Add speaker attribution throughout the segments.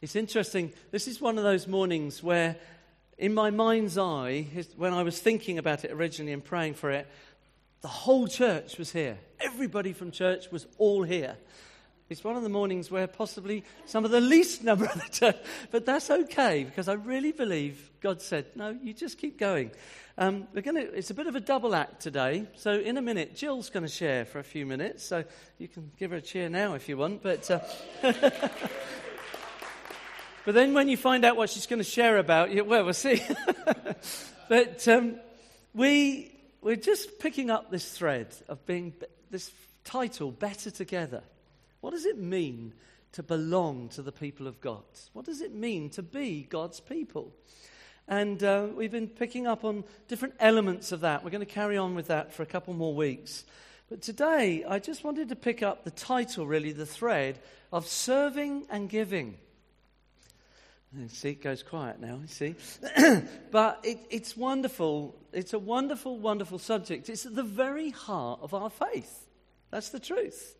Speaker 1: It's interesting. This is one of those mornings where, in my mind's eye, when I was thinking about it originally and praying for it, the whole church was here. Everybody from church was all here. It's one of the mornings where possibly some of the least number of the church, but that's okay because I really believe God said, no, you just keep going. Um, we're gonna, it's a bit of a double act today. So in a minute, Jill's going to share for a few minutes. So you can give her a cheer now if you want. But uh, But then when you find out what she's going to share about, you, well, we'll see. but um, we, we're just picking up this thread of being, this title, Better Together. What does it mean to belong to the people of God? What does it mean to be God's people? And uh, we've been picking up on different elements of that. We're going to carry on with that for a couple more weeks. But today, I just wanted to pick up the title, really, the thread of serving and giving. See, it goes quiet now, you see. but it, it's wonderful. It's a wonderful, wonderful subject. It's at the very heart of our faith. That's the truth.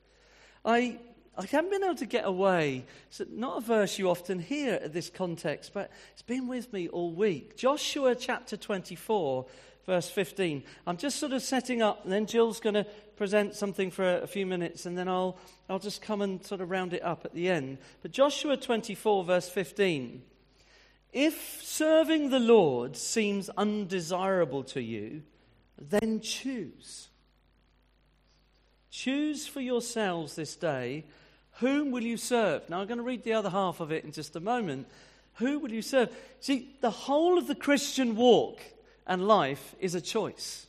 Speaker 1: I, I haven't been able to get away. It's not a verse you often hear at this context, but it's been with me all week. Joshua chapter 24, verse 15. I'm just sort of setting up, and then Jill's going to present something for a, few minutes, and then I'll, I'll just come and sort of round it up at the end. But Joshua 24, verse 15. If serving the Lord seems undesirable to you, then choose. Choose for yourselves this day whom will you serve? Now, I'm going to read the other half of it in just a moment. Who will you serve? See, the whole of the Christian walk and life is a choice.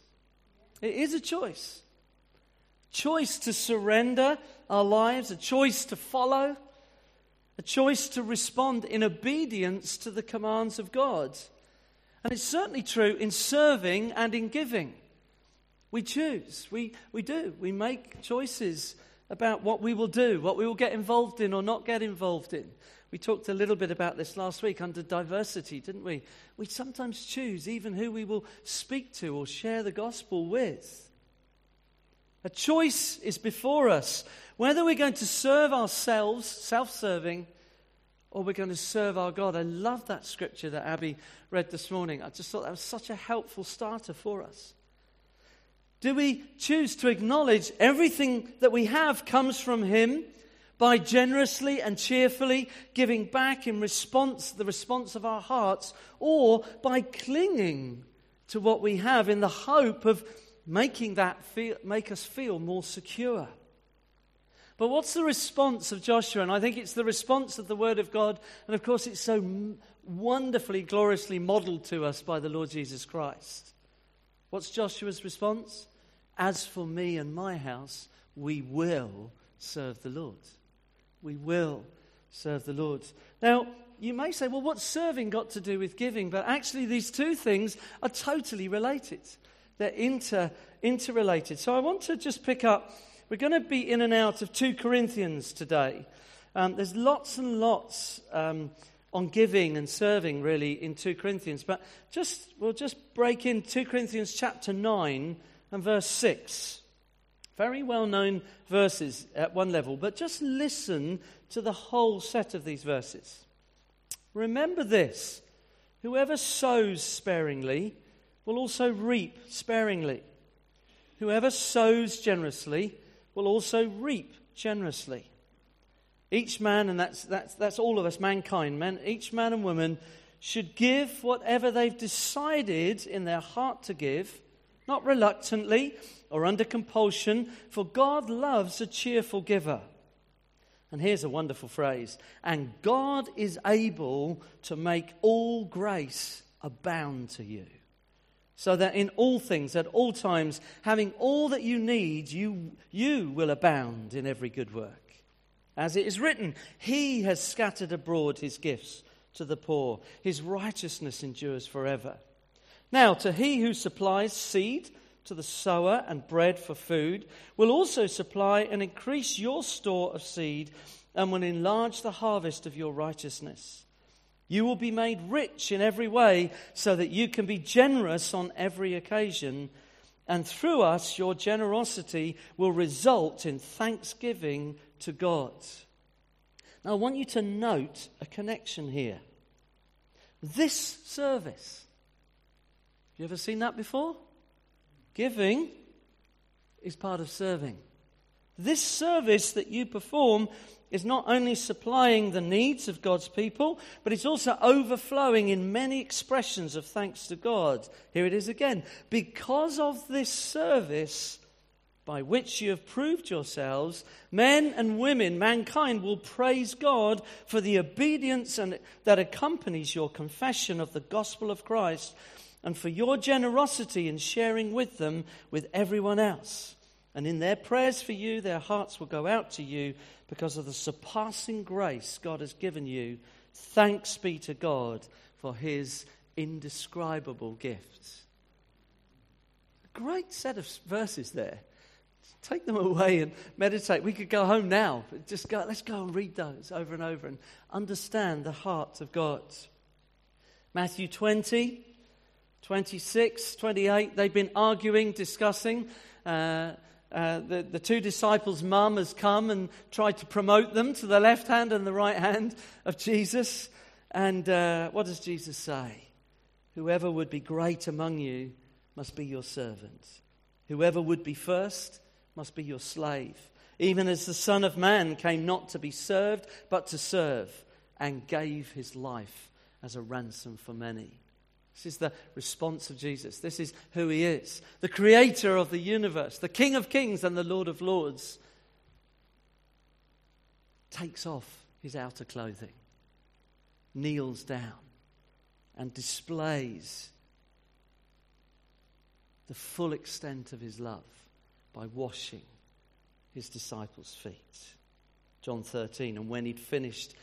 Speaker 1: It is a choice. Choice to surrender our lives, a choice to follow, a choice to respond in obedience to the commands of God. And it's certainly true in serving and in giving. We choose, we, we do, we make choices about what we will do, what we will get involved in or not get involved in. We talked a little bit about this last week under diversity, didn't we? We sometimes choose even who we will speak to or share the gospel with. A choice is before us whether we're going to serve ourselves, self serving, or we're going to serve our God. I love that scripture that Abby read this morning. I just thought that was such a helpful starter for us. Do we choose to acknowledge everything that we have comes from Him by generously and cheerfully giving back in response, the response of our hearts, or by clinging to what we have in the hope of making that feel, make us feel more secure? But what's the response of Joshua? And I think it's the response of the Word of God. And of course, it's so wonderfully, gloriously modeled to us by the Lord Jesus Christ. What's Joshua's response? As for me and my house, we will serve the Lord. We will serve the Lord. Now, you may say, well, what's serving got to do with giving? But actually, these two things are totally related. They're inter, interrelated. So I want to just pick up, we're going to be in and out of 2 Corinthians today. Um, there's lots and lots um, on giving and serving, really, in 2 Corinthians. But just, we'll just break in 2 Corinthians chapter 9 and verse 6. Very well known verses at one level, but just listen to the whole set of these verses. Remember this whoever sows sparingly will also reap sparingly. Whoever sows generously will also reap generously. Each man, and that's, that's, that's all of us, mankind, man, each man and woman should give whatever they've decided in their heart to give not reluctantly or under compulsion, for God loves a cheerful giver. And here's a wonderful phrase and God is able to make all grace abound to you. So that in all things, at all times, having all that you need, you, you will abound in every good work. As it is written, He has scattered abroad His gifts to the poor, His righteousness endures forever. Now, to he who supplies seed to the sower and bread for food will also supply and increase your store of seed and will enlarge the harvest of your righteousness. You will be made rich in every way so that you can be generous on every occasion. And through us, your generosity will result in thanksgiving to God. Now, I want you to note a connection here. This service. You ever seen that before? Giving is part of serving. This service that you perform is not only supplying the needs of God's people, but it's also overflowing in many expressions of thanks to God. Here it is again. Because of this service by which you have proved yourselves, men and women, mankind will praise God for the obedience and, that accompanies your confession of the gospel of Christ and for your generosity in sharing with them with everyone else. And in their prayers for you, their hearts will go out to you because of the surpassing grace God has given you. Thanks be to God for his indescribable gifts. Great set of verses there. Take them away and meditate. We could go home now. Just go, let's go and read those over and over and understand the heart of God. Matthew 20, 26, 28, they've been arguing, discussing. Uh, uh, the, the two disciples' mum has come and tried to promote them to the left hand and the right hand of Jesus. And uh, what does Jesus say? Whoever would be great among you must be your servant. Whoever would be first must be your slave. Even as the Son of Man came not to be served, but to serve, and gave his life as a ransom for many. This is the response of Jesus. This is who he is the creator of the universe, the King of kings and the Lord of lords. Takes off his outer clothing, kneels down, and displays the full extent of his love by washing his disciples' feet. John 13, and when he'd finished,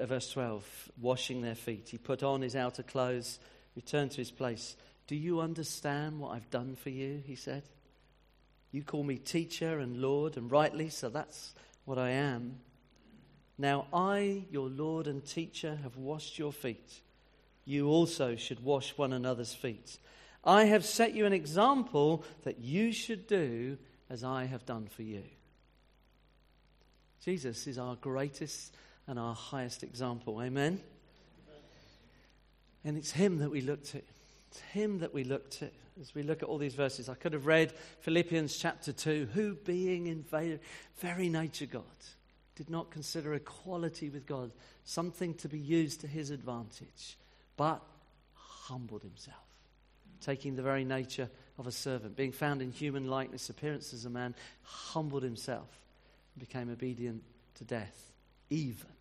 Speaker 1: uh, verse 12, washing their feet, he put on his outer clothes returned to his place. Do you understand what I've done for you? He said. You call me teacher and Lord, and rightly, so that's what I am. Now I, your Lord and teacher, have washed your feet. You also should wash one another's feet. I have set you an example that you should do as I have done for you. Jesus is our greatest and our highest example. Amen. And it's Him that we look to. It's Him that we look to as we look at all these verses. I could have read Philippians chapter 2 who, being in very nature God, did not consider equality with God something to be used to his advantage, but humbled himself, taking the very nature of a servant, being found in human likeness, appearance as a man, humbled himself, and became obedient to death, even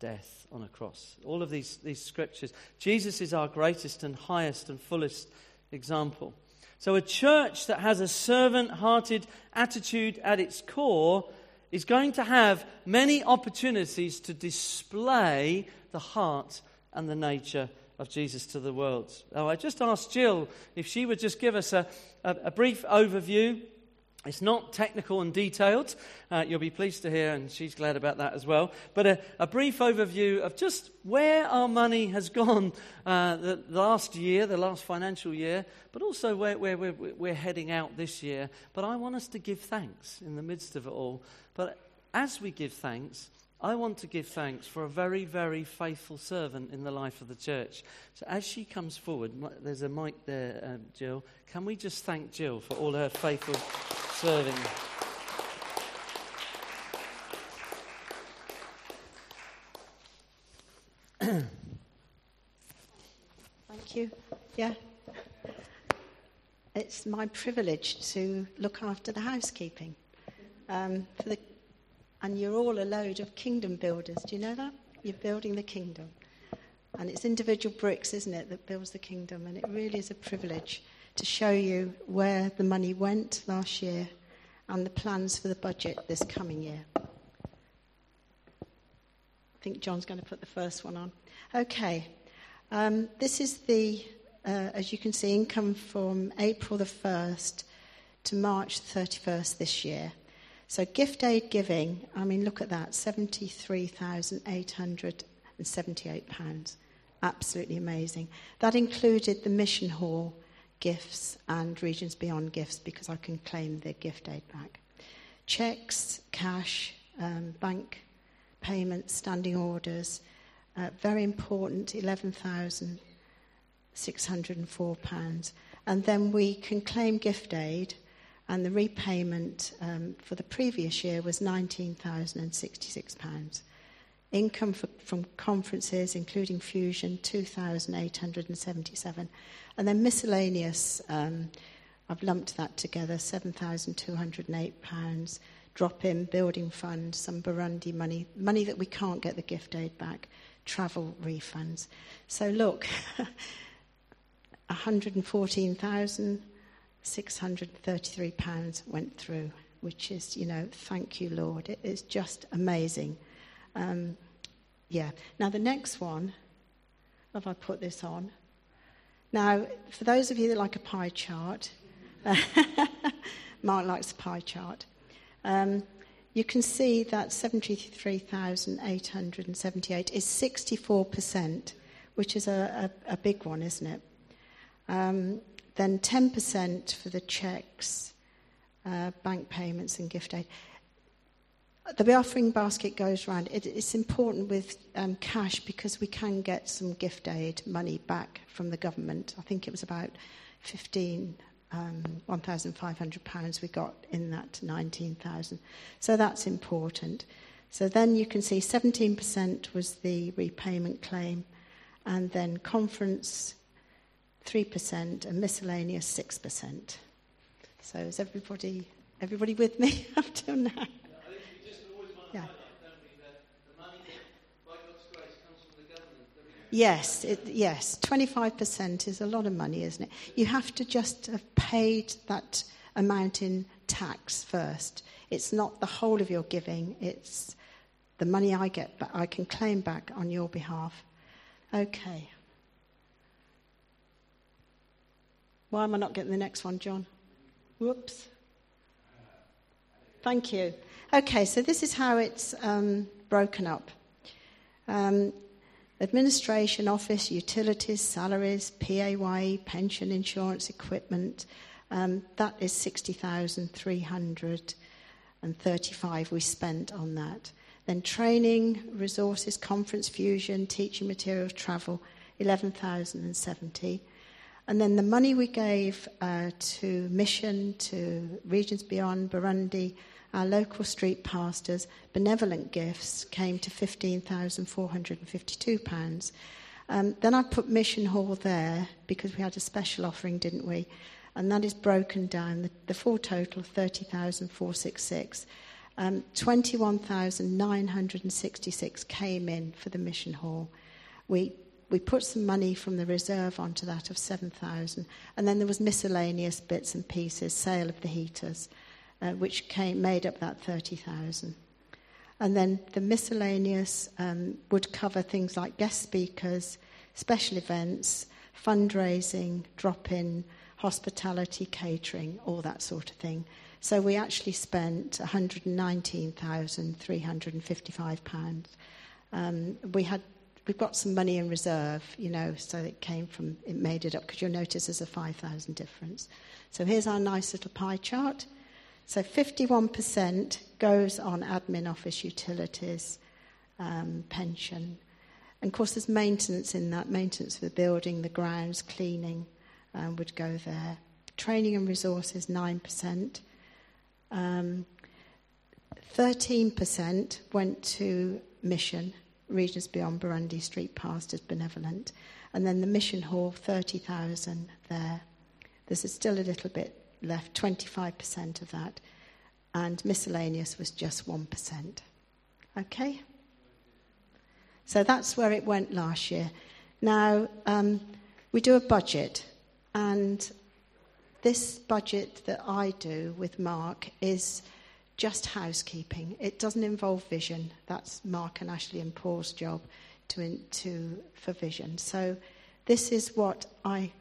Speaker 1: death on a cross. All of these, these scriptures. Jesus is our greatest and highest and fullest example. So, a church that has a servant hearted attitude at its core is going to have many opportunities to display the heart and the nature of Jesus to the world. Now, I just asked Jill if she would just give us a, a, a brief overview it's not technical and detailed. Uh, you'll be pleased to hear, and she's glad about that as well. But a, a brief overview of just where our money has gone uh, the last year, the last financial year, but also where, where we're, we're heading out this year. But I want us to give thanks in the midst of it all. But as we give thanks, I want to give thanks for a very, very faithful servant in the life of the church. So as she comes forward, there's a mic there, uh, Jill. Can we just thank Jill for all her faithful serving?
Speaker 2: Thank you. Yeah. It's my privilege to look after the housekeeping um, for the and you're all a load of kingdom builders. Do you know that? You're building the kingdom. And it's individual bricks, isn't it, that builds the kingdom. And it really is a privilege to show you where the money went last year and the plans for the budget this coming year. I think John's going to put the first one on. Okay. Um, this is the, uh, as you can see, income from April the 1st to March the 31st this year. So gift aid giving, I mean, look at that, £73,878. Absolutely amazing. That included the mission hall gifts and Regions Beyond gifts because I can claim the gift aid back. Checks, cash, um, bank payments, standing orders. Uh, very important, £11,604. And then we can claim gift aid, and the repayment um, for the previous year was £19,066. Income for, from conferences, including Fusion, 2,877. And then miscellaneous, um, I've lumped that together, £7,208. Drop in building fund, some Burundi money, money that we can't get the gift aid back, travel refunds. So look, 114,633 pounds went through, which is, you know, thank you, Lord. It is just amazing. Um, yeah. Now, the next one, have I put this on? Now, for those of you that like a pie chart, Mark likes a pie chart. Um, you can see that 73,878 is 64%, which is a, a, a, big one, isn't it? Um, then 10% for the checks, uh, bank payments, and gift aid the offering basket goes round. It, it's important with um, cash because we can get some gift aid money back from the government. I think it was about 15, um, 1,500 pounds we got in that 19,000. So that's important. So then you can see 17% was the repayment claim, and then conference 3% and miscellaneous 6%. So is everybody everybody with me up till now? Yeah. Yes, it, yes. 25% is a lot of money, isn't it? You have to just have paid that amount in tax first. It's not the whole of your giving, it's the money I get, but I can claim back on your behalf. Okay. Why am I not getting the next one, John? Whoops. Thank you. Okay, so this is how it's um, broken up. Um, administration, office, utilities, salaries, PAYE, pension, insurance, equipment. Um, that is 60,335 we spent on that. Then training, resources, conference, fusion, teaching materials, travel, 11,070. And then the money we gave uh, to Mission, to Regions Beyond, Burundi, our local street pastors' benevolent gifts came to £15,452. Um, then I put Mission Hall there because we had a special offering, didn't we? And that is broken down. The, the full total, of 30,466. Um, 21,966 came in for the Mission Hall. We we put some money from the reserve onto that of 7,000. And then there was miscellaneous bits and pieces, sale of the heaters uh, which came, made up that 30,000. And then the miscellaneous um, would cover things like guest speakers, special events, fundraising, drop in, hospitality, catering, all that sort of thing. So we actually spent £119,355. Um, we had we've got some money in reserve, you know, so it came from it made it up because you'll notice there's a 5,000 difference. So here's our nice little pie chart. So 51% goes on admin office utilities, um, pension. And of course, there's maintenance in that maintenance for the building, the grounds, cleaning um, would go there. Training and resources, 9%. Um, 13% went to mission, Regions Beyond Burundi Street Pastors Benevolent. And then the mission hall, 30,000 there. There's still a little bit left 25% of that, and miscellaneous was just 1%. Okay? So that's where it went last year. Now, um, we do a budget, and this budget that I do with Mark is just housekeeping. It doesn't involve vision. That's Mark and Ashley and Paul's job to, to, for vision. So this is what I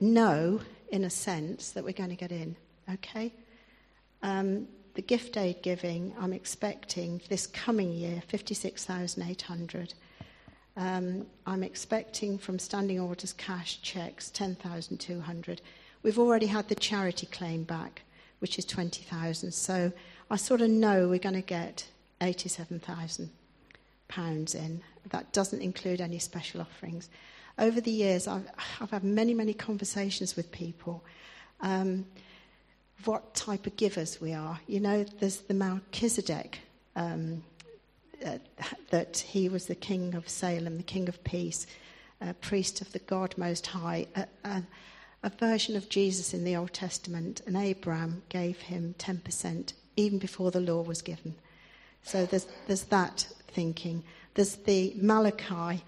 Speaker 2: know in a sense, that we're going to get in. Okay? Um, the gift aid giving, I'm expecting this coming year 56,800. Um, I'm expecting from standing orders cash checks 10,200. We've already had the charity claim back, which is 20,000. So I sort of know we're going to get £87,000 in. That doesn't include any special offerings. Over the years, I've, I've had many, many conversations with people. Um, what type of givers we are. You know, there's the Melchizedek, um, uh, that he was the king of Salem, the king of peace, a priest of the God Most High, a, a, a version of Jesus in the Old Testament, and Abraham gave him 10% even before the law was given. So there's, there's that thinking. There's the Malachi,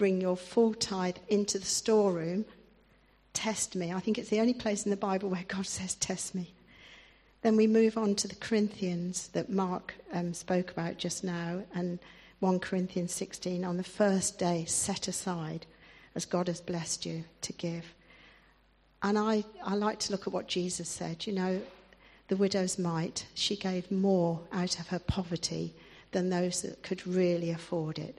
Speaker 2: bring your full tithe into the storeroom, test me. I think it's the only place in the Bible where God says, test me. Then we move on to the Corinthians that Mark um, spoke about just now, and 1 Corinthians 16 on the first day set aside as God has blessed you to give. And I, I like to look at what Jesus said. You know, the widow's mite, she gave more out of her poverty than those that could really afford it.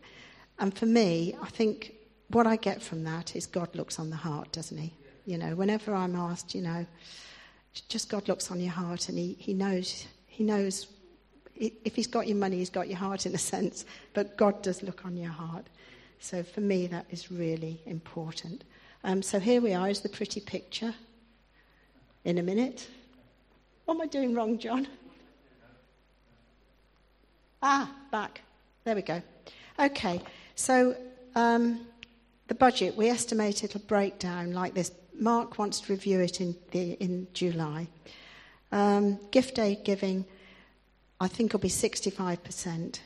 Speaker 2: And for me, I think what I get from that is God looks on the heart, doesn't he? You know, whenever I'm asked, you know, just God looks on your heart and he, he knows, he knows if he's got your money, he's got your heart in a sense, but God does look on your heart. So for me, that is really important. Um, so here we are, is the pretty picture. In a minute. What am I doing wrong, John? Ah, back. There we go. Okay, so um, the budget, we estimate it'll break down like this Mark wants to review it in, the, in July. Um, gift aid giving, I think, will be 65%.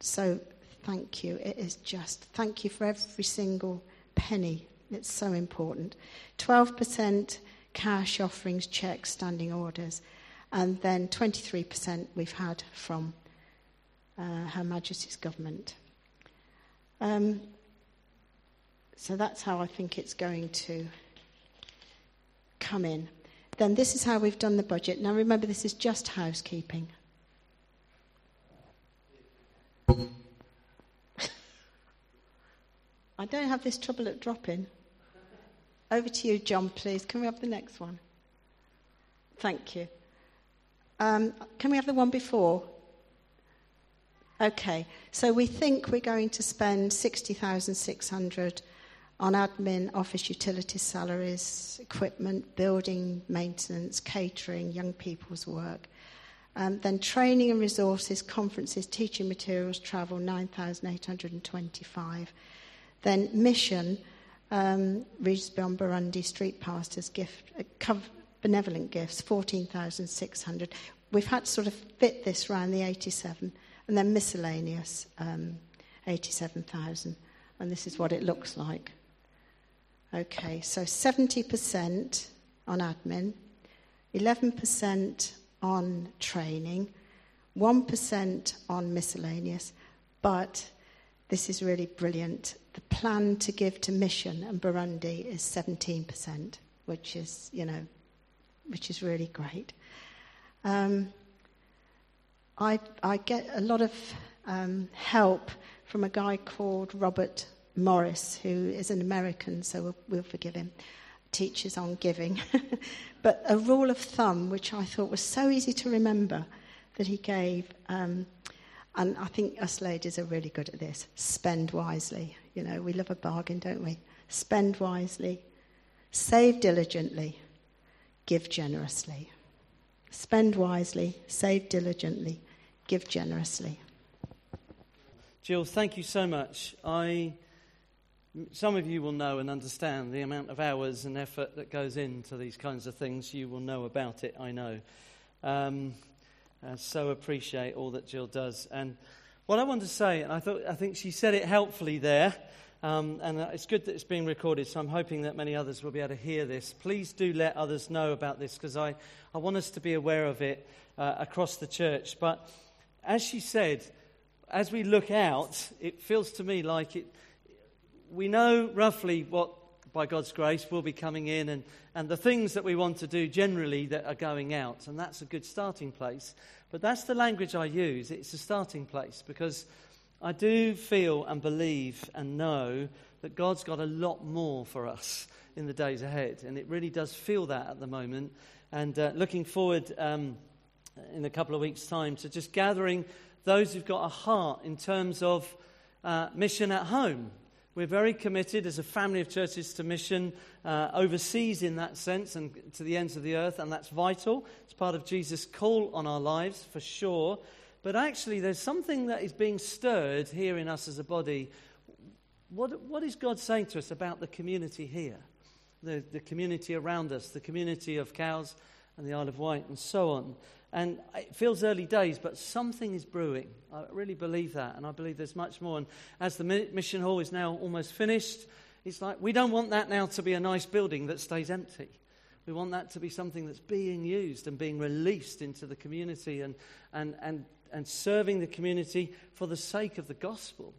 Speaker 2: So thank you. It is just thank you for every single penny. It's so important. 12% cash offerings, checks, standing orders. And then 23% we've had from uh, Her Majesty's government. Um, so that's how I think it's going to come in. Then this is how we've done the budget. Now remember, this is just housekeeping. I don't have this trouble at dropping. Over to you, John, please. Can we have the next one? Thank you. Um, can we have the one before? Okay, so we think we're going to spend 60,600 on admin, office utilities, salaries, equipment, building, maintenance, catering, young people's work. Um, then training and resources, conferences, teaching materials, travel, 9,825. Then mission, um, Beyond Burundi, street pastors, gift, uh, benevolent gifts, 14,600. We've had to sort of fit this around the 87. And then miscellaneous, um, 87,000. And this is what it looks like. Okay, so 70% on admin, 11% on training, 1% on miscellaneous, but this is really brilliant. The plan to give to Mission and Burundi is 17%, which is, you know, which is really great. Um, I, I get a lot of um, help from a guy called Robert Morris, who is an American, so we'll, we'll forgive him, teaches on giving. but a rule of thumb, which I thought was so easy to remember, that he gave, um, and I think us ladies are really good at this spend wisely. You know, we love a bargain, don't we? Spend wisely, save diligently, give generously. Spend wisely, save diligently, give generously.
Speaker 1: Jill, thank you so much. I some of you will know and understand the amount of hours and effort that goes into these kinds of things. You will know about it, I know. Um, I so appreciate all that Jill does. And what I want to say, and I, thought, I think she said it helpfully there, um, and it's good that it's being recorded, so I'm hoping that many others will be able to hear this. Please do let others know about this because I, I want us to be aware of it uh, across the church. But as she said, as we look out, it feels to me like it we know roughly what, by God's grace, will be coming in and, and the things that we want to do generally that are going out. And that's a good starting place. But that's the language I use. It's a starting place because I do feel and believe and know that God's got a lot more for us in the days ahead. And it really does feel that at the moment. And uh, looking forward um, in a couple of weeks' time to just gathering those who've got a heart in terms of uh, mission at home. We're very committed as a family of churches to mission uh, overseas in that sense and to the ends of the earth, and that's vital. It's part of Jesus' call on our lives for sure. But actually, there's something that is being stirred here in us as a body. What, what is God saying to us about the community here? The, the community around us, the community of Cowes and the Isle of Wight, and so on. And it feels early days, but something is brewing. I really believe that, and I believe there's much more. And as the mission hall is now almost finished, it's like we don't want that now to be a nice building that stays empty. We want that to be something that's being used and being released into the community and, and, and, and serving the community for the sake of the gospel.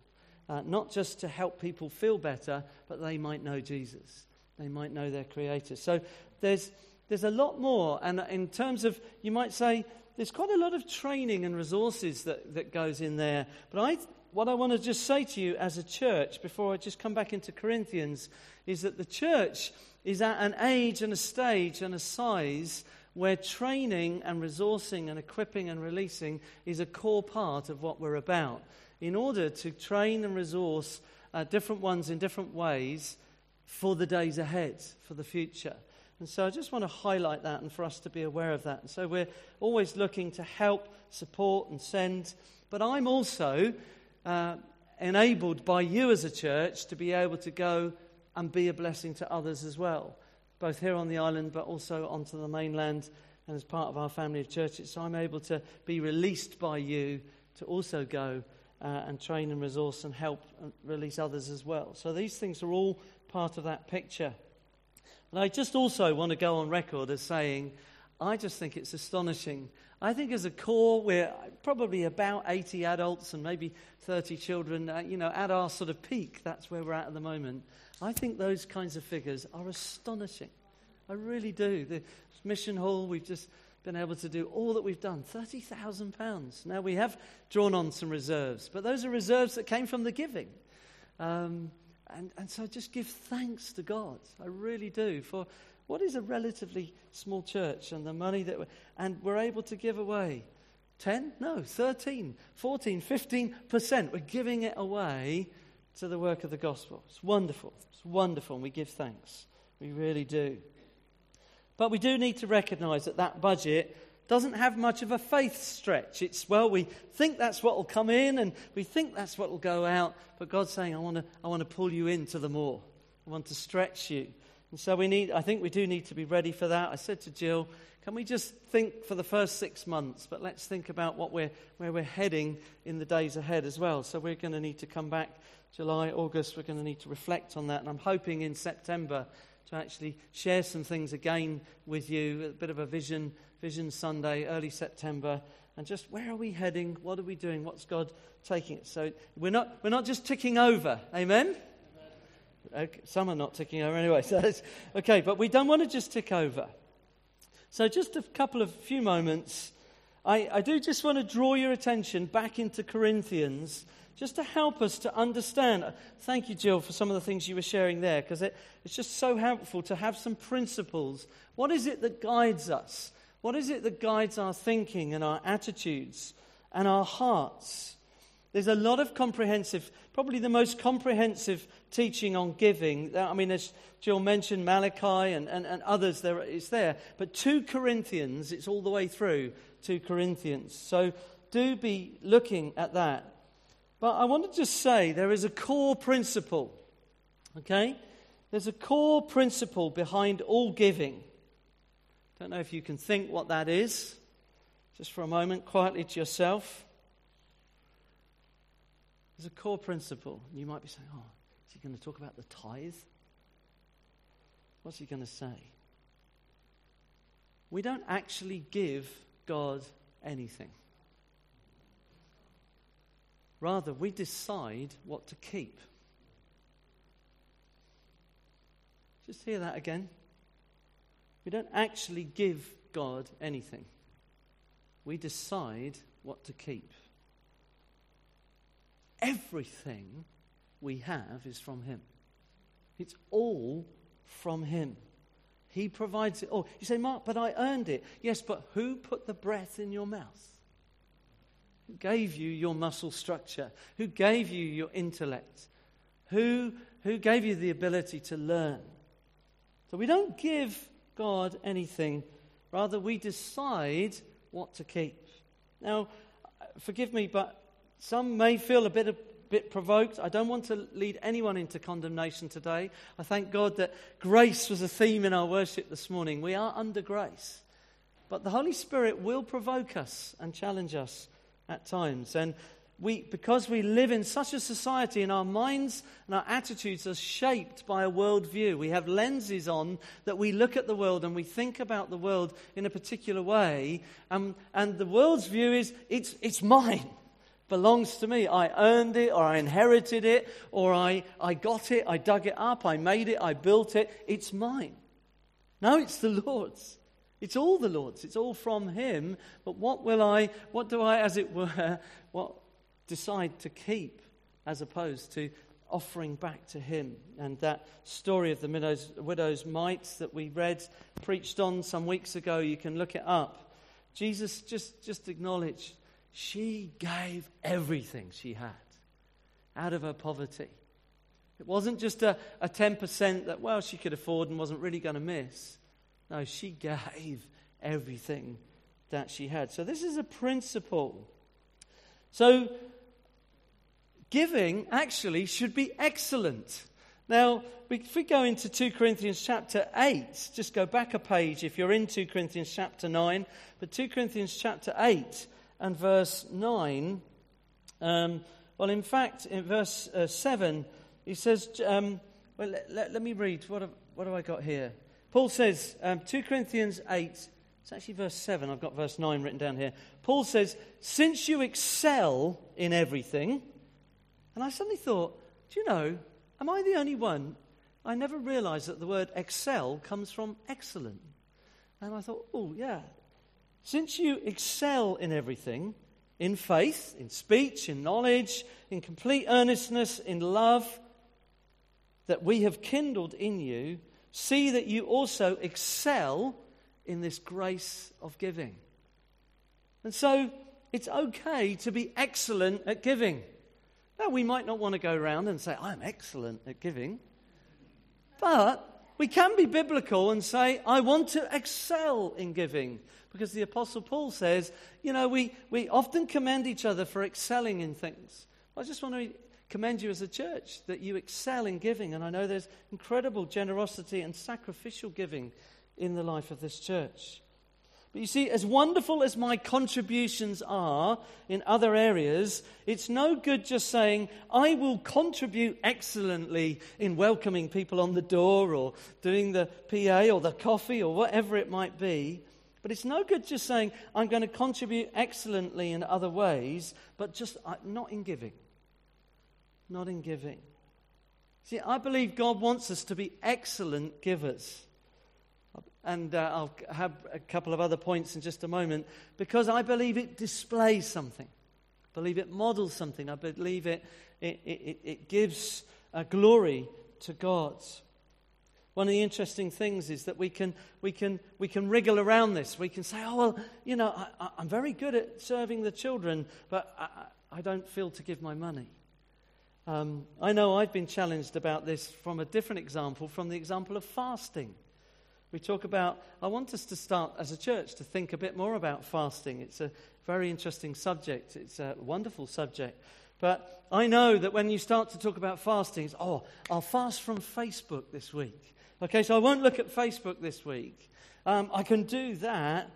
Speaker 1: Uh, not just to help people feel better, but they might know Jesus. They might know their Creator. So there's there's a lot more. And in terms of, you might say, there's quite a lot of training and resources that, that goes in there. But I, what I want to just say to you as a church, before I just come back into Corinthians, is that the church is at an age and a stage and a size where training and resourcing and equipping and releasing is a core part of what we're about. In order to train and resource uh, different ones in different ways for the days ahead, for the future. And so I just want to highlight that and for us to be aware of that. And so we're always looking to help, support, and send. But I'm also uh, enabled by you as a church to be able to go and be a blessing to others as well, both here on the island but also onto the mainland and as part of our family of churches. So I'm able to be released by you to also go uh, and train and resource and help and release others as well. So these things are all part of that picture. And I just also want to go on record as saying, I just think it's astonishing. I think as a core, we're probably about 80 adults and maybe 30 children, uh, you know, at our sort of peak. That's where we're at at the moment. I think those kinds of figures are astonishing. I really do. The mission hall, we've just been able to do all that we've done £30,000. Now, we have drawn on some reserves, but those are reserves that came from the giving. Um, and, and so just give thanks to God. I really do for what is a relatively small church and the money that we're, and we're able to give away 10 no 13 14 15% we're giving it away to the work of the gospel. It's wonderful. It's wonderful and we give thanks. We really do. But we do need to recognize that that budget doesn't have much of a faith stretch. It's, well, we think that's what will come in and we think that's what will go out, but God's saying, I want to I wanna pull you into the more. I want to stretch you. And so we need, I think we do need to be ready for that. I said to Jill, can we just think for the first six months, but let's think about what we're, where we're heading in the days ahead as well. So we're going to need to come back July, August, we're going to need to reflect on that. And I'm hoping in September to actually share some things again with you, a bit of a vision Vision Sunday, early September, and just where are we heading? What are we doing? What's God taking it? So we're not, we're not just ticking over. Amen? Okay, some are not ticking over anyway. So okay, but we don't want to just tick over. So just a couple of few moments. I, I do just want to draw your attention back into Corinthians just to help us to understand. Thank you, Jill, for some of the things you were sharing there, because it, it's just so helpful to have some principles. What is it that guides us? What is it that guides our thinking and our attitudes and our hearts? There's a lot of comprehensive, probably the most comprehensive teaching on giving. I mean, as Jill mentioned, Malachi and, and, and others, there, it's there. But 2 Corinthians, it's all the way through 2 Corinthians. So do be looking at that. But I want to just say there is a core principle, okay? There's a core principle behind all giving. Don't know if you can think what that is. Just for a moment, quietly to yourself. There's a core principle. You might be saying, oh, is he going to talk about the tithe? What's he going to say? We don't actually give God anything. Rather, we decide what to keep. Just hear that again. We don't actually give God anything. We decide what to keep. Everything we have is from Him. It's all from Him. He provides it all. You say, Mark, but I earned it. Yes, but who put the breath in your mouth? Gave you your muscle structure? Who gave you your intellect? Who, who gave you the ability to learn? So we don't give God anything, rather, we decide what to keep. Now, forgive me, but some may feel a bit, a bit provoked. I don't want to lead anyone into condemnation today. I thank God that grace was a theme in our worship this morning. We are under grace. But the Holy Spirit will provoke us and challenge us at times. And we, because we live in such a society and our minds and our attitudes are shaped by a worldview, we have lenses on that we look at the world and we think about the world in a particular way. And, and the world's view is it's, it's mine, belongs to me. I earned it or I inherited it or I, I got it, I dug it up, I made it, I built it. It's mine. No, it's the Lord's. It's all the Lord's. It's all from Him. But what will I, what do I, as it were, what decide to keep as opposed to offering back to Him? And that story of the widow's, widow's mites that we read, preached on some weeks ago, you can look it up. Jesus just, just acknowledged she gave everything she had out of her poverty. It wasn't just a, a 10% that, well, she could afford and wasn't really going to miss. No, she gave everything that she had. So, this is a principle. So, giving actually should be excellent. Now, if we go into 2 Corinthians chapter 8, just go back a page if you're in 2 Corinthians chapter 9, but 2 Corinthians chapter 8 and verse 9, um, well, in fact, in verse uh, 7, he says, um, well, let, let, let, me read. What have, what have I got here? Paul says, um, 2 Corinthians 8, it's actually verse 7, I've got verse 9 written down here. Paul says, Since you excel in everything, and I suddenly thought, do you know, am I the only one? I never realized that the word excel comes from excellent. And I thought, oh, yeah. Since you excel in everything, in faith, in speech, in knowledge, in complete earnestness, in love, that we have kindled in you, see that you also excel in this grace of giving. And so it's okay to be excellent at giving. Now, we might not want to go around and say, I'm excellent at giving. But we can be biblical and say, I want to excel in giving. Because the Apostle Paul says, you know, we, we often commend each other for excelling in things. I just want to commend you as a church that you excel in giving. And I know there's incredible generosity and sacrificial giving in the life of this church. But you see, as wonderful as my contributions are in other areas, it's no good just saying, I will contribute excellently in welcoming people on the door or doing the PA or the coffee or whatever it might be. But it's no good just saying, I'm going to contribute excellently in other ways, but just uh, not in giving not in giving. See, I believe God wants us to be excellent givers. And uh, I'll have a couple of other points in just a moment because I believe it displays something. I believe it models something. I believe it, it, it, it gives glory to God. One of the interesting things is that we can, we, can, we can wriggle around this. We can say, oh, well, you know, I, am very good at serving the children, but I, I don't feel to give my money. Um, I know I've been challenged about this from a different example, from the example of fasting. We talk about, I want us to start as a church to think a bit more about fasting. It's a very interesting subject, it's a wonderful subject. But I know that when you start to talk about fasting, it's, oh, I'll fast from Facebook this week. Okay, so I won't look at Facebook this week. Um, I can do that,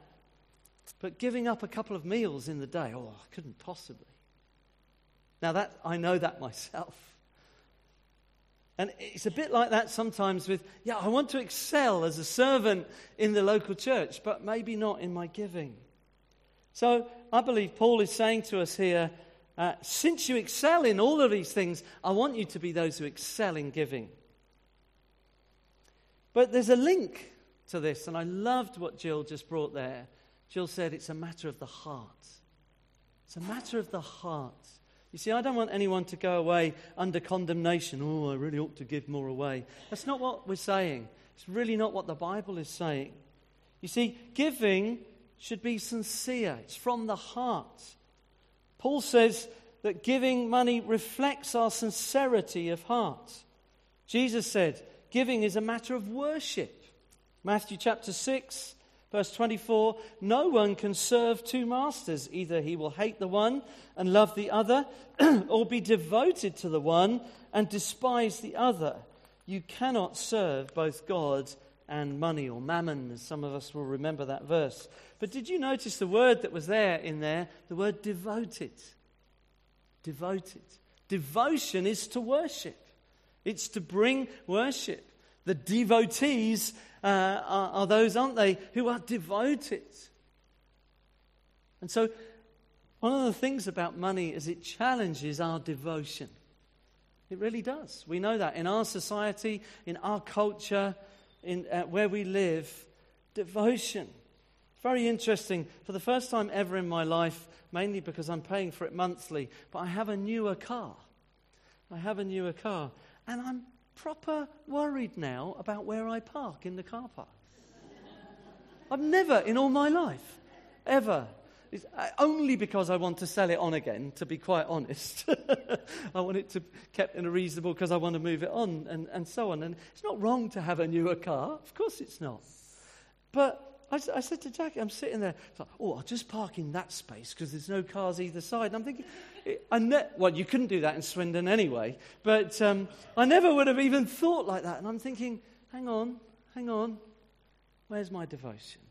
Speaker 1: but giving up a couple of meals in the day, oh, I couldn't possibly. Now, that, I know that myself. And it's a bit like that sometimes with, yeah, I want to excel as a servant in the local church, but maybe not in my giving. So I believe Paul is saying to us here uh, since you excel in all of these things, I want you to be those who excel in giving. But there's a link to this, and I loved what Jill just brought there. Jill said it's a matter of the heart. It's a matter of the heart. You see, I don't want anyone to go away under condemnation. Oh, I really ought to give more away. That's not what we're saying. It's really not what the Bible is saying. You see, giving should be sincere, it's from the heart. Paul says that giving money reflects our sincerity of heart. Jesus said, giving is a matter of worship. Matthew chapter 6, verse 24 No one can serve two masters. Either he will hate the one and love the other, or be devoted to the one and despise the other. You cannot serve both God and money, or mammon, as some of us will remember that verse. But did you notice the word that was there in there? The word devoted. Devoted. Devotion is to worship, it's to bring worship. The devotees uh, are, are those, aren't they, who are devoted. And so, one of the things about money is it challenges our devotion. It really does. We know that in our society, in our culture, in uh, where we live, devotion. Very interesting. For the first time ever in my life, mainly because I'm paying for it monthly, but I have a newer car. I have a newer car. And I'm proper worried now about where I park in the car park. I've never in all my life, ever. It's uh, only because I want to sell it on again, to be quite honest. I want it to kept in a reasonable because I want to move it on and, and so on. And it's not wrong to have a newer car. Of course it's not. But I, I said to Jackie, I'm sitting there, like, oh, I'll just park in that space because there's no cars either side. And I'm thinking, I ne- well, you couldn't do that in Swindon anyway, but um, I never would have even thought like that. And I'm thinking, hang on, hang on, where's my devotion?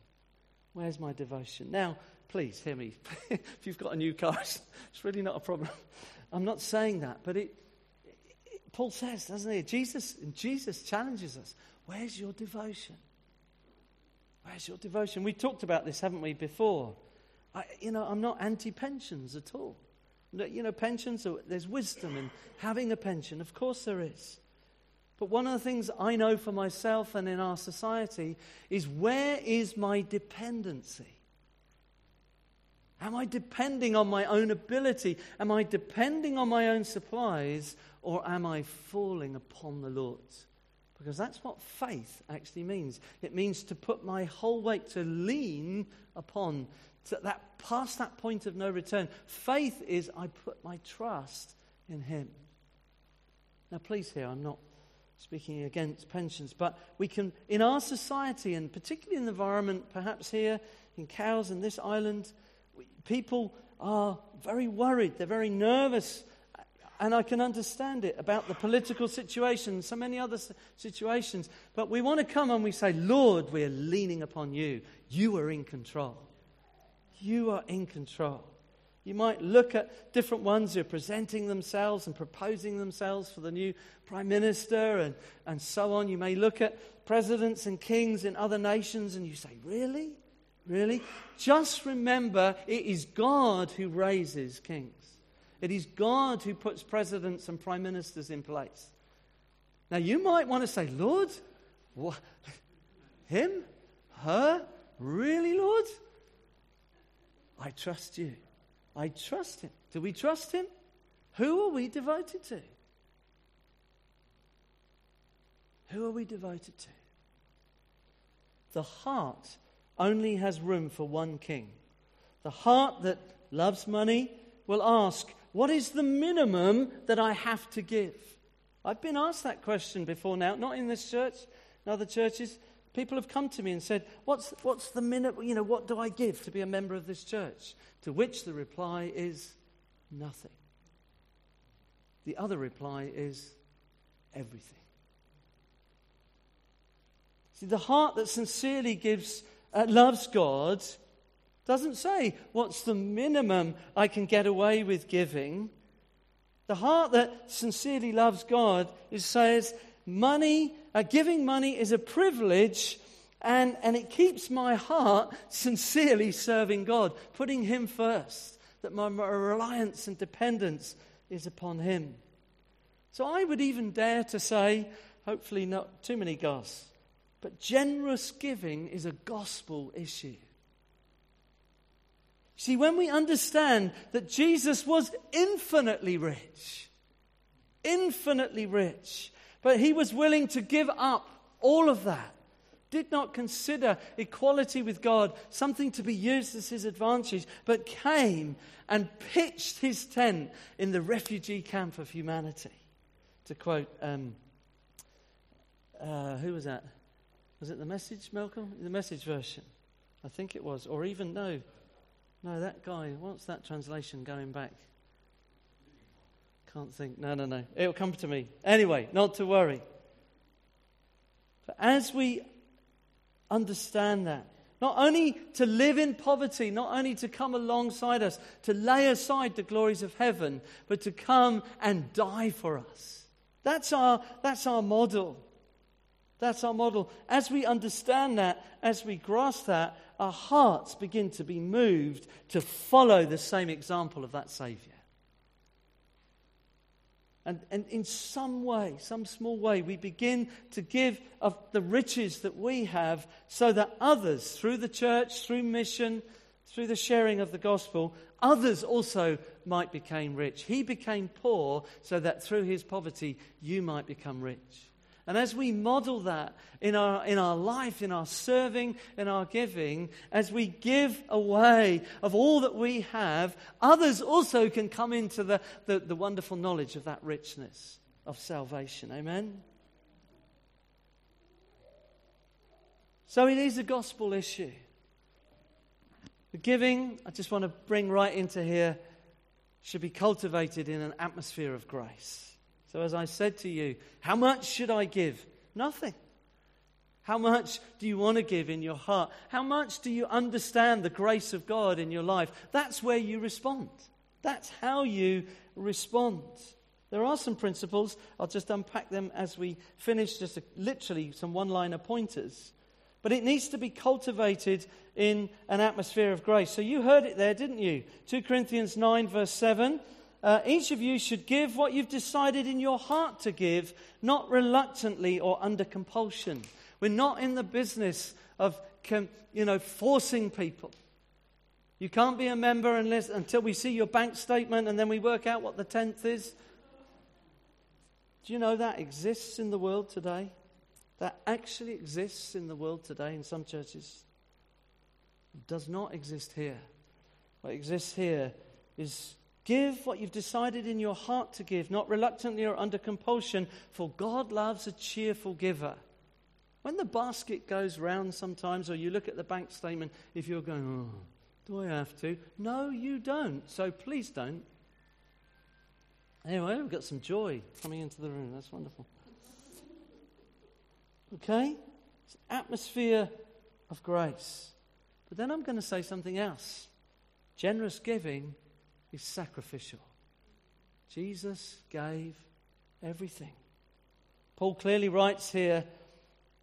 Speaker 1: Where's my devotion? Now, please hear me. if you've got a new car, it's really not a problem. I'm not saying that, but it, it, Paul says, doesn't he? Jesus, Jesus challenges us. Where's your devotion? Where's your devotion? We talked about this, haven't we, before? I, you know, I'm not anti pensions at all. You know, pensions, are, there's wisdom in having a pension. Of course there is. But one of the things I know for myself and in our society is where is my dependency? Am I depending on my own ability? Am I depending on my own supplies? Or am I falling upon the Lord? Because that's what faith actually means. It means to put my whole weight, to lean upon, to that past that point of no return. Faith is I put my trust in Him. Now, please hear, I'm not speaking against pensions, but we can, in our society, and particularly in the environment, perhaps here in Cowes and this island, people are very worried. They're very nervous and I can understand it about the political situation, so many other situations. But we want to come and we say, Lord, we're leaning upon you. You are in control. You are in control. You might look at different ones who are presenting themselves and proposing themselves for the new prime minister and, and so on. You may look at presidents and kings in other nations and you say, Really? Really? Just remember, it is God who raises kings. It is God who puts presidents and prime ministers in place. Now, you might want to say, Lord, what? him? Her? Really, Lord? I trust you. I trust him. Do we trust him? Who are we devoted to? Who are we devoted to? The heart only has room for one king. The heart that loves money will ask, what is the minimum that I have to give? I've been asked that question before now, not in this church, in other churches. People have come to me and said, What's, what's the minimum? You know, what do I give to be a member of this church? To which the reply is nothing. The other reply is everything. See, the heart that sincerely gives, uh, loves God doesn't say what's the minimum I can get away with giving. The heart that sincerely loves God is says money, uh, giving money is a privilege and, and it keeps my heart sincerely serving God, putting Him first, that my, my reliance and dependence is upon Him. So I would even dare to say, hopefully not too many goss, but generous giving is a gospel issue. See, when we understand that Jesus was infinitely rich, infinitely rich, but he was willing to give up all of that, did not consider equality with God something to be used as his advantage, but came and pitched his tent in the refugee camp of humanity. To quote, um, uh, who was that? Was it the message, Malcolm? The message version. I think it was. Or even, no, no, that guy. What's that translation going back? Can't think. No, no, no. It'll come to me. Anyway, not to worry. But as we understand that, not only to live in poverty, not only to come alongside us, to lay aside the glories of heaven, but to come and die for us. That's our, that's our model. That's our model. As we understand that, as we grasp that, our hearts begin to be moved to follow the same example of that Saviour. And, and in some way, some small way, we begin to give of the riches that we have so that others, through the church, through mission, through the sharing of the gospel, others also might become rich. He became poor so that through his poverty you might become rich. And as we model that in our, in our life, in our serving, in our giving, as we give away of all that we have, others also can come into the, the, the wonderful knowledge of that richness of salvation. Amen? So it is a gospel issue. The giving, I just want to bring right into here, should be cultivated in an atmosphere of grace. So, as I said to you, how much should I give? Nothing. How much do you want to give in your heart? How much do you understand the grace of God in your life? That's where you respond. That's how you respond. There are some principles. I'll just unpack them as we finish, just a, literally some one liner pointers. But it needs to be cultivated in an atmosphere of grace. So you heard it there, didn't you? 2 Corinthians 9, verse 7 uh, each of you should give what you've decided in your heart to give, not reluctantly or under compulsion. We're not in the business of you know, forcing people. You can't be a member unless, until we see your bank statement and then we work out what the tenth is. Do you know that exists in the world today? That actually exists in the world today in some churches. It does not exist here. What exists here is Give what you've decided in your heart to give, not reluctantly or under compulsion, for God loves a cheerful giver. When the basket goes round sometimes, or you look at the bank statement, if you're going, oh, do I have to? No, you don't. So please don't. Anyway, we've got some joy coming into the room. That's wonderful. Okay? It's an atmosphere of grace. But then I'm going to say something else. Generous giving is sacrificial. Jesus gave everything. Paul clearly writes here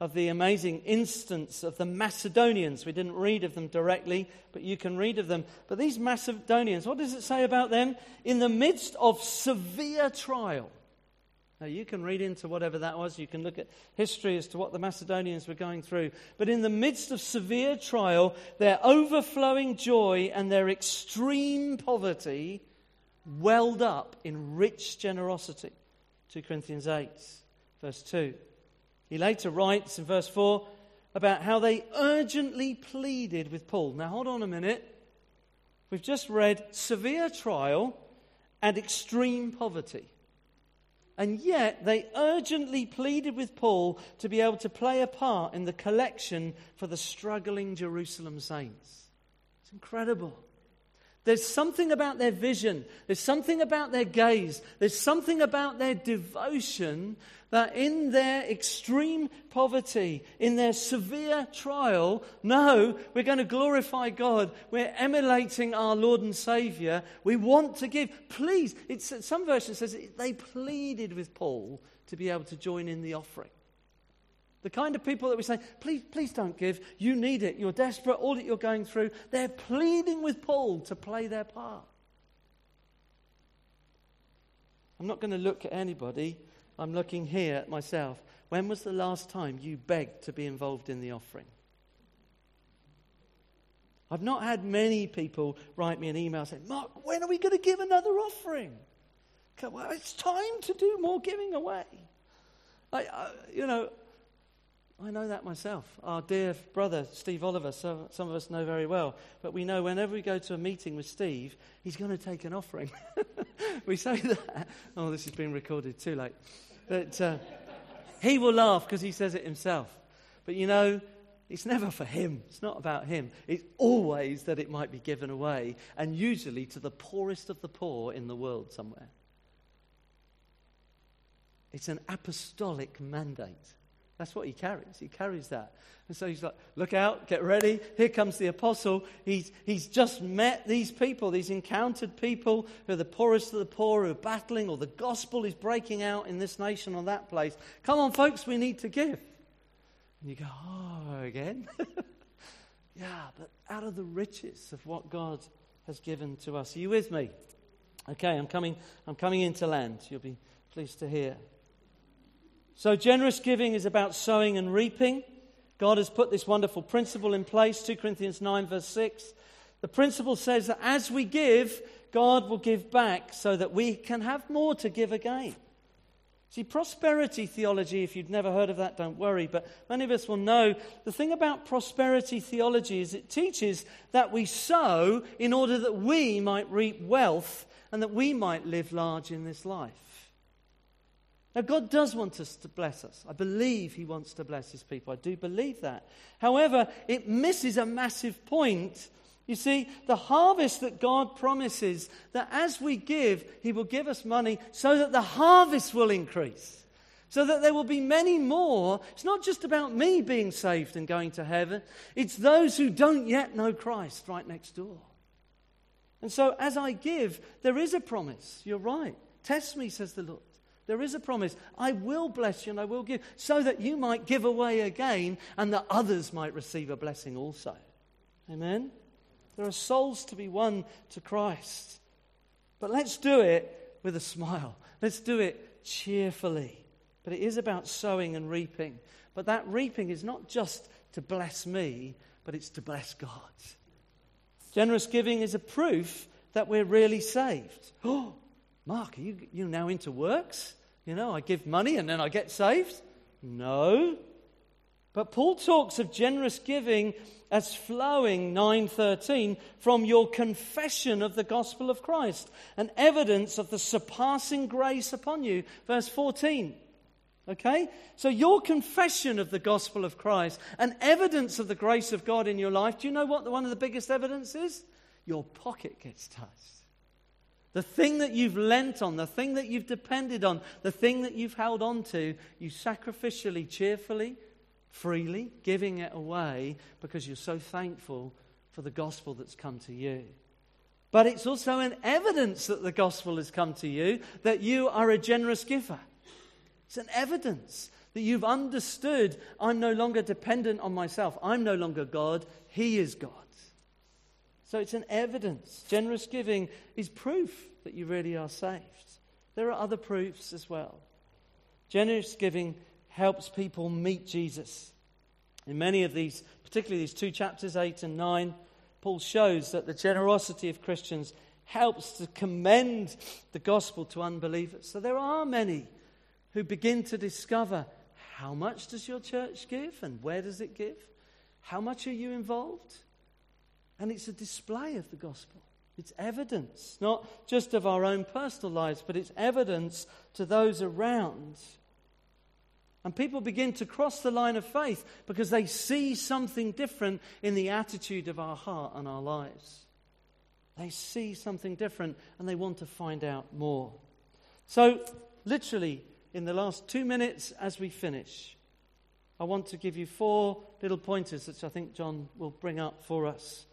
Speaker 1: of the amazing instance of the Macedonians. We didn't read of them directly, but you can read of them. But these Macedonians, what does it say about them? In the midst of severe trial. Now, you can read into whatever that was. You can look at history as to what the Macedonians were going through. But in the midst of severe trial, their overflowing joy and their extreme poverty welled up in rich generosity. 2 Corinthians 8, verse 2. He later writes in verse 4 about how they urgently pleaded with Paul. Now, hold on a minute. We've just read severe trial and extreme poverty. And yet, they urgently pleaded with Paul to be able to play a part in the collection for the struggling Jerusalem saints. It's incredible. There's something about their vision, there's something about their gaze, there's something about their devotion that in their extreme poverty, in their severe trial, no, we're going to glorify God. We're emulating our Lord and Savior. We want to give. Please, it's, some version says they pleaded with Paul to be able to join in the offering. The kind of people that we say, please, please don't give. You need it. You're desperate. All that you're going through. They're pleading with Paul to play their part. I'm not going to look at anybody. I'm looking here at myself. When was the last time you begged to be involved in the offering? I've not had many people write me an email saying, Mark, when are we going to give another offering? Well, it's time to do more giving away. I, I, you know, I know that myself. Our dear brother, Steve Oliver, so some of us know very well. But we know whenever we go to a meeting with Steve, he's going to take an offering. we say that. Oh, this is being recorded, too late. But uh, he will laugh because he says it himself. But you know, it's never for him. It's not about him. It's always that it might be given away, and usually to the poorest of the poor in the world somewhere. It's an apostolic mandate. That's what he carries. He carries that. And so he's like, look out, get ready. Here comes the apostle. He's, he's just met these people, these encountered people who are the poorest of the poor, who are battling, or the gospel is breaking out in this nation or that place. Come on, folks, we need to give. And you go, oh, again? yeah, but out of the riches of what God has given to us. Are you with me? Okay, I'm coming, I'm coming into land. You'll be pleased to hear. So, generous giving is about sowing and reaping. God has put this wonderful principle in place 2 Corinthians 9, verse 6. The principle says that as we give, God will give back so that we can have more to give again. See, prosperity theology, if you've never heard of that, don't worry, but many of us will know the thing about prosperity theology is it teaches that we sow in order that we might reap wealth and that we might live large in this life. Now, God does want us to bless us. I believe He wants to bless His people. I do believe that. However, it misses a massive point. You see, the harvest that God promises, that as we give, He will give us money so that the harvest will increase. So that there will be many more. It's not just about me being saved and going to heaven, it's those who don't yet know Christ right next door. And so, as I give, there is a promise. You're right. Test me, says the Lord. There is a promise. I will bless you and I will give, so that you might give away again and that others might receive a blessing also. Amen? There are souls to be won to Christ. But let's do it with a smile. Let's do it cheerfully. But it is about sowing and reaping. But that reaping is not just to bless me, but it's to bless God. Generous giving is a proof that we're really saved. Oh, Mark, are you, you now into works? You know, I give money and then I get saved? No. But Paul talks of generous giving as flowing 9:13 from your confession of the gospel of Christ, an evidence of the surpassing grace upon you. Verse 14. Okay? So your confession of the gospel of Christ, an evidence of the grace of God in your life. Do you know what one of the biggest evidence is? Your pocket gets touched. The thing that you've lent on, the thing that you've depended on, the thing that you've held on to, you sacrificially, cheerfully, freely giving it away because you're so thankful for the gospel that's come to you. But it's also an evidence that the gospel has come to you that you are a generous giver. It's an evidence that you've understood I'm no longer dependent on myself. I'm no longer God, He is God. So it's an evidence. Generous giving is proof that you really are saved. There are other proofs as well. Generous giving helps people meet Jesus. In many of these, particularly these two chapters, 8 and 9, Paul shows that the generosity of Christians helps to commend the gospel to unbelievers. So there are many who begin to discover how much does your church give and where does it give? How much are you involved? And it's a display of the gospel. It's evidence, not just of our own personal lives, but it's evidence to those around. And people begin to cross the line of faith because they see something different in the attitude of our heart and our lives. They see something different and they want to find out more. So, literally, in the last two minutes as we finish, I want to give you four little pointers which I think John will bring up for us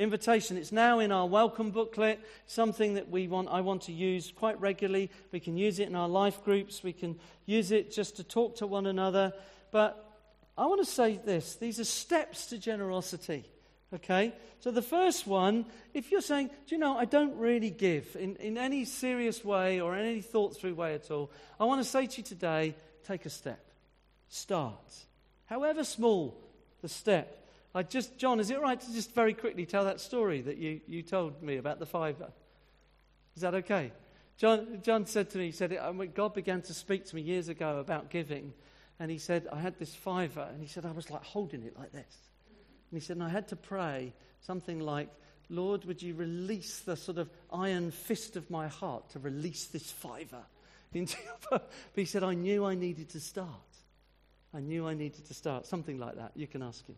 Speaker 1: invitation. It's now in our welcome booklet, something that we want, I want to use quite regularly. We can use it in our life groups, we can use it just to talk to one another. But I want to say this these are steps to generosity. Okay? So the first one, if you're saying, do you know, I don't really give in, in any serious way or any thought through way at all, I want to say to you today, take a step. Start. However small the step. I just, John, is it right to just very quickly tell that story that you, you told me about the fiver? Uh, is that okay? John, John said to me, he said, uh, God began to speak to me years ago about giving. And he said, I had this fiver. And he said, I was like holding it like this. And he said, and I had to pray something like, Lord, would you release the sort of iron fist of my heart to release this fiver into your. But he said, I knew I needed to start. I knew I needed to start. Something like that. You can ask him.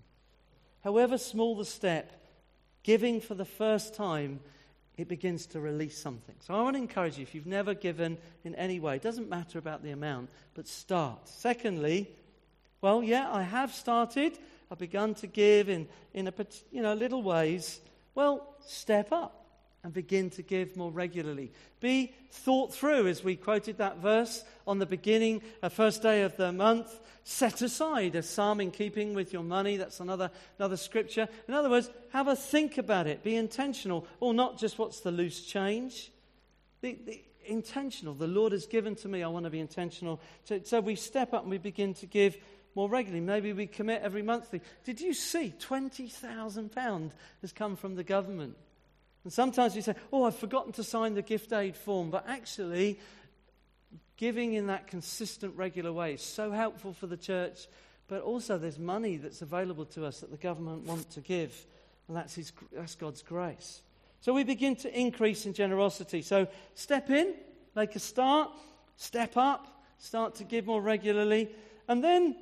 Speaker 1: However small the step, giving for the first time, it begins to release something. So I want to encourage you if you've never given in any way, it doesn't matter about the amount, but start. Secondly, well, yeah, I have started. I've begun to give in, in a, you know, little ways. Well, step up and begin to give more regularly. Be thought through, as we quoted that verse on the beginning, a first day of the month. Set aside a psalm in keeping with your money. That's another, another scripture. In other words, have a think about it. Be intentional. Or not just what's the loose change. The, the intentional. The Lord has given to me. I want to be intentional. So, so we step up and we begin to give more regularly. Maybe we commit every monthly. Did you see £20,000 has come from the government? And sometimes we say, oh, I've forgotten to sign the gift aid form. But actually, giving in that consistent, regular way is so helpful for the church. But also, there's money that's available to us that the government want to give. And that's, his, that's God's grace. So we begin to increase in generosity. So step in, make a start, step up, start to give more regularly. And then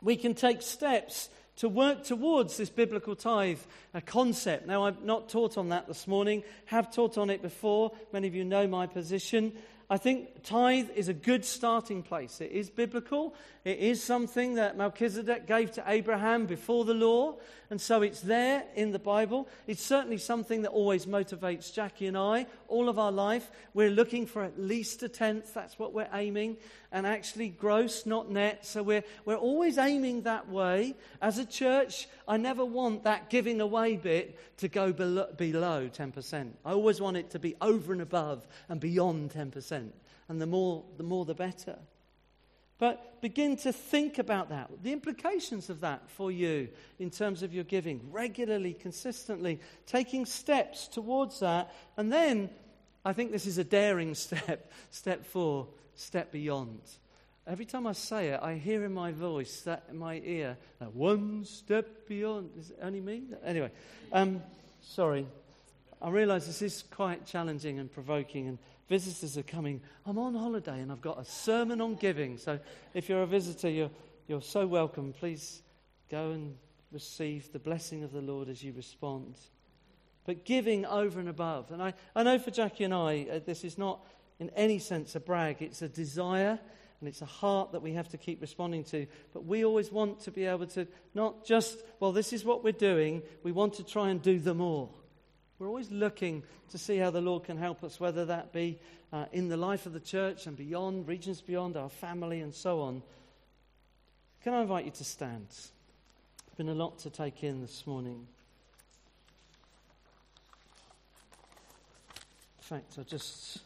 Speaker 1: we can take steps to work towards this biblical tithe a concept. Now, I've not taught on that this morning, have taught on it before. Many of you know my position. I think tithe is a good starting place. It is biblical. It is something that Melchizedek gave to Abraham before the law. And so it's there in the Bible. It's certainly something that always motivates Jackie and I all of our life. We're looking for at least a tenth. That's what we're aiming. And actually, gross, not net. So we're, we're always aiming that way. As a church, I never want that giving away bit to go below, below 10%. I always want it to be over and above and beyond 10%. And the more, the more, the better. But begin to think about that, the implications of that for you in terms of your giving, regularly, consistently, taking steps towards that. And then I think this is a daring step. Step four, step beyond. Every time I say it, I hear in my voice, that in my ear, that one step beyond. Is it only me? Anyway, um, sorry. I realize this is quite challenging and provoking, and visitors are coming. I'm on holiday and I've got a sermon on giving. So if you're a visitor, you're, you're so welcome. Please go and receive the blessing of the Lord as you respond. But giving over and above. And I, I know for Jackie and I, uh, this is not in any sense a brag, it's a desire and it's a heart that we have to keep responding to. But we always want to be able to not just, well, this is what we're doing, we want to try and do them all. We're always looking to see how the Lord can help us, whether that be uh, in the life of the church and beyond, regions beyond, our family, and so on. Can I invite you to stand? It's been a lot to take in this morning. In fact, I just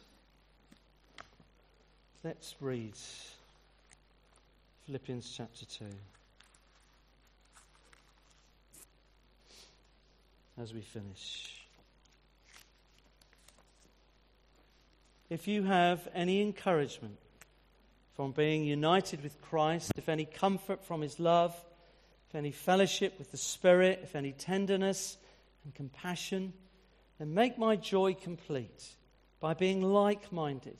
Speaker 1: Let's read Philippians chapter 2. As we finish. If you have any encouragement from being united with Christ, if any comfort from his love, if any fellowship with the Spirit, if any tenderness and compassion, then make my joy complete by being like minded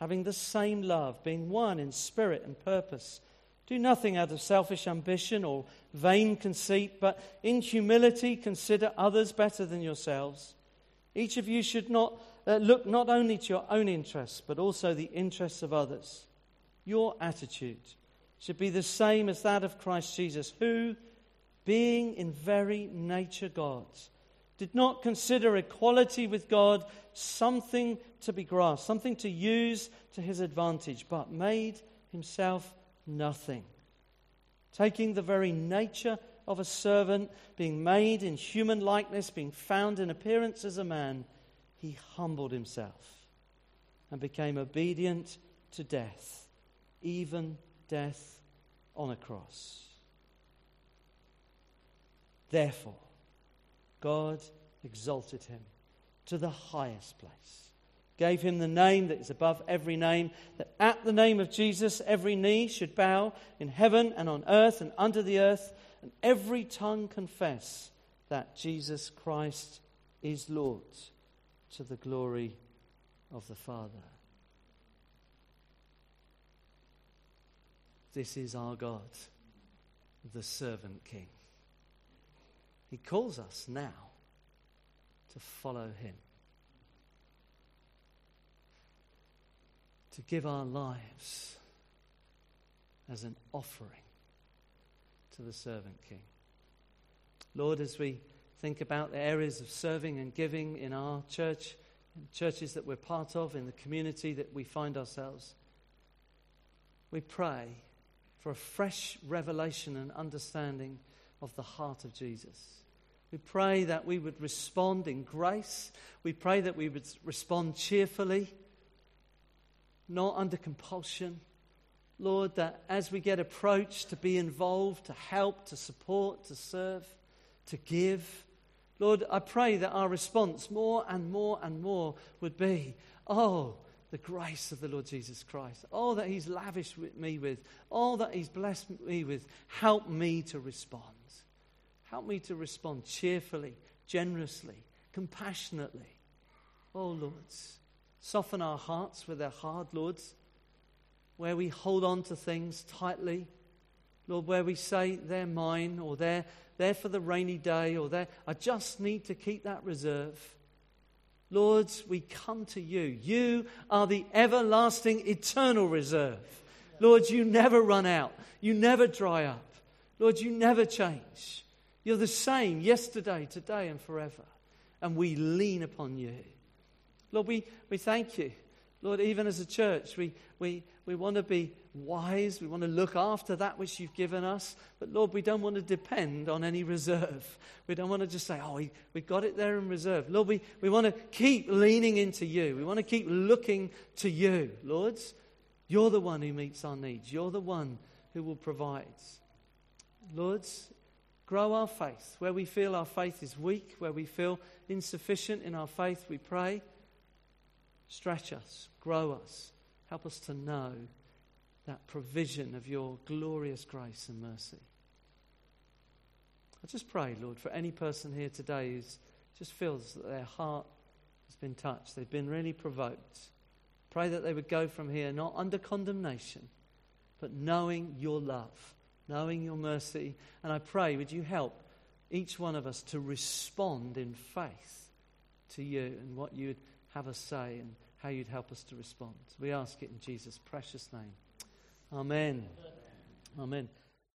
Speaker 1: having the same love, being one in spirit and purpose. Do nothing out of selfish ambition or vain conceit, but in humility consider others better than yourselves. Each of you should not uh, look not only to your own interests, but also the interests of others. Your attitude should be the same as that of Christ Jesus, who, being in very nature God, did not consider equality with God something to be grasped, something to use to his advantage, but made himself nothing. Taking the very nature of a servant, being made in human likeness, being found in appearance as a man, he humbled himself and became obedient to death, even death on a cross. Therefore, God exalted him to the highest place gave him the name that is above every name, that at the name of Jesus every knee should bow in heaven and on earth and under the earth, and every tongue confess that Jesus Christ is Lord to the glory of the Father. This is our God, the servant king. He calls us now to follow him, to give our lives as an offering to the servant king. Lord, as we think about the areas of serving and giving in our church, in churches that we're part of, in the community that we find ourselves, we pray for a fresh revelation and understanding of the heart of Jesus. We pray that we would respond in grace. We pray that we would respond cheerfully, not under compulsion. Lord, that as we get approached to be involved, to help, to support, to serve, to give, Lord, I pray that our response more and more and more would be, oh, the grace of the Lord Jesus Christ. Oh, that He's lavished me with, Oh, that He's blessed me with, help me to respond. Help me to respond cheerfully, generously, compassionately. Oh, Lords, soften our hearts where they're hard, Lords, where we hold on to things tightly. Lord, where we say they're mine or they're, they're for the rainy day or they're, I just need to keep that reserve. Lord, we come to you. You are the everlasting, eternal reserve. Lord, you never run out. You never dry up. Lord, you never change. You're the same yesterday, today, and forever. And we lean upon you. Lord, we, we thank you. Lord, even as a church, we, we, we want to be wise. We want to look after that which you've given us. But Lord, we don't want to depend on any reserve. We don't want to just say, oh, we, we got it there in reserve. Lord, we, we want to keep leaning into you. We want to keep looking to you. Lord, you're the one who meets our needs. You're the one who will provide. Lord, grow our faith. Where we feel our faith is weak, where we feel insufficient in our faith, we pray. Stretch us, grow us, help us to know that provision of your glorious grace and mercy. I just pray, Lord, for any person here today who just feels that their heart has been touched, they've been really provoked. Pray that they would go from here not under condemnation, but knowing your love, knowing your mercy. And I pray, would you help each one of us to respond in faith to you and what you'd have a say in how you'd help us to respond. We ask it in Jesus' precious name. Amen. Amen.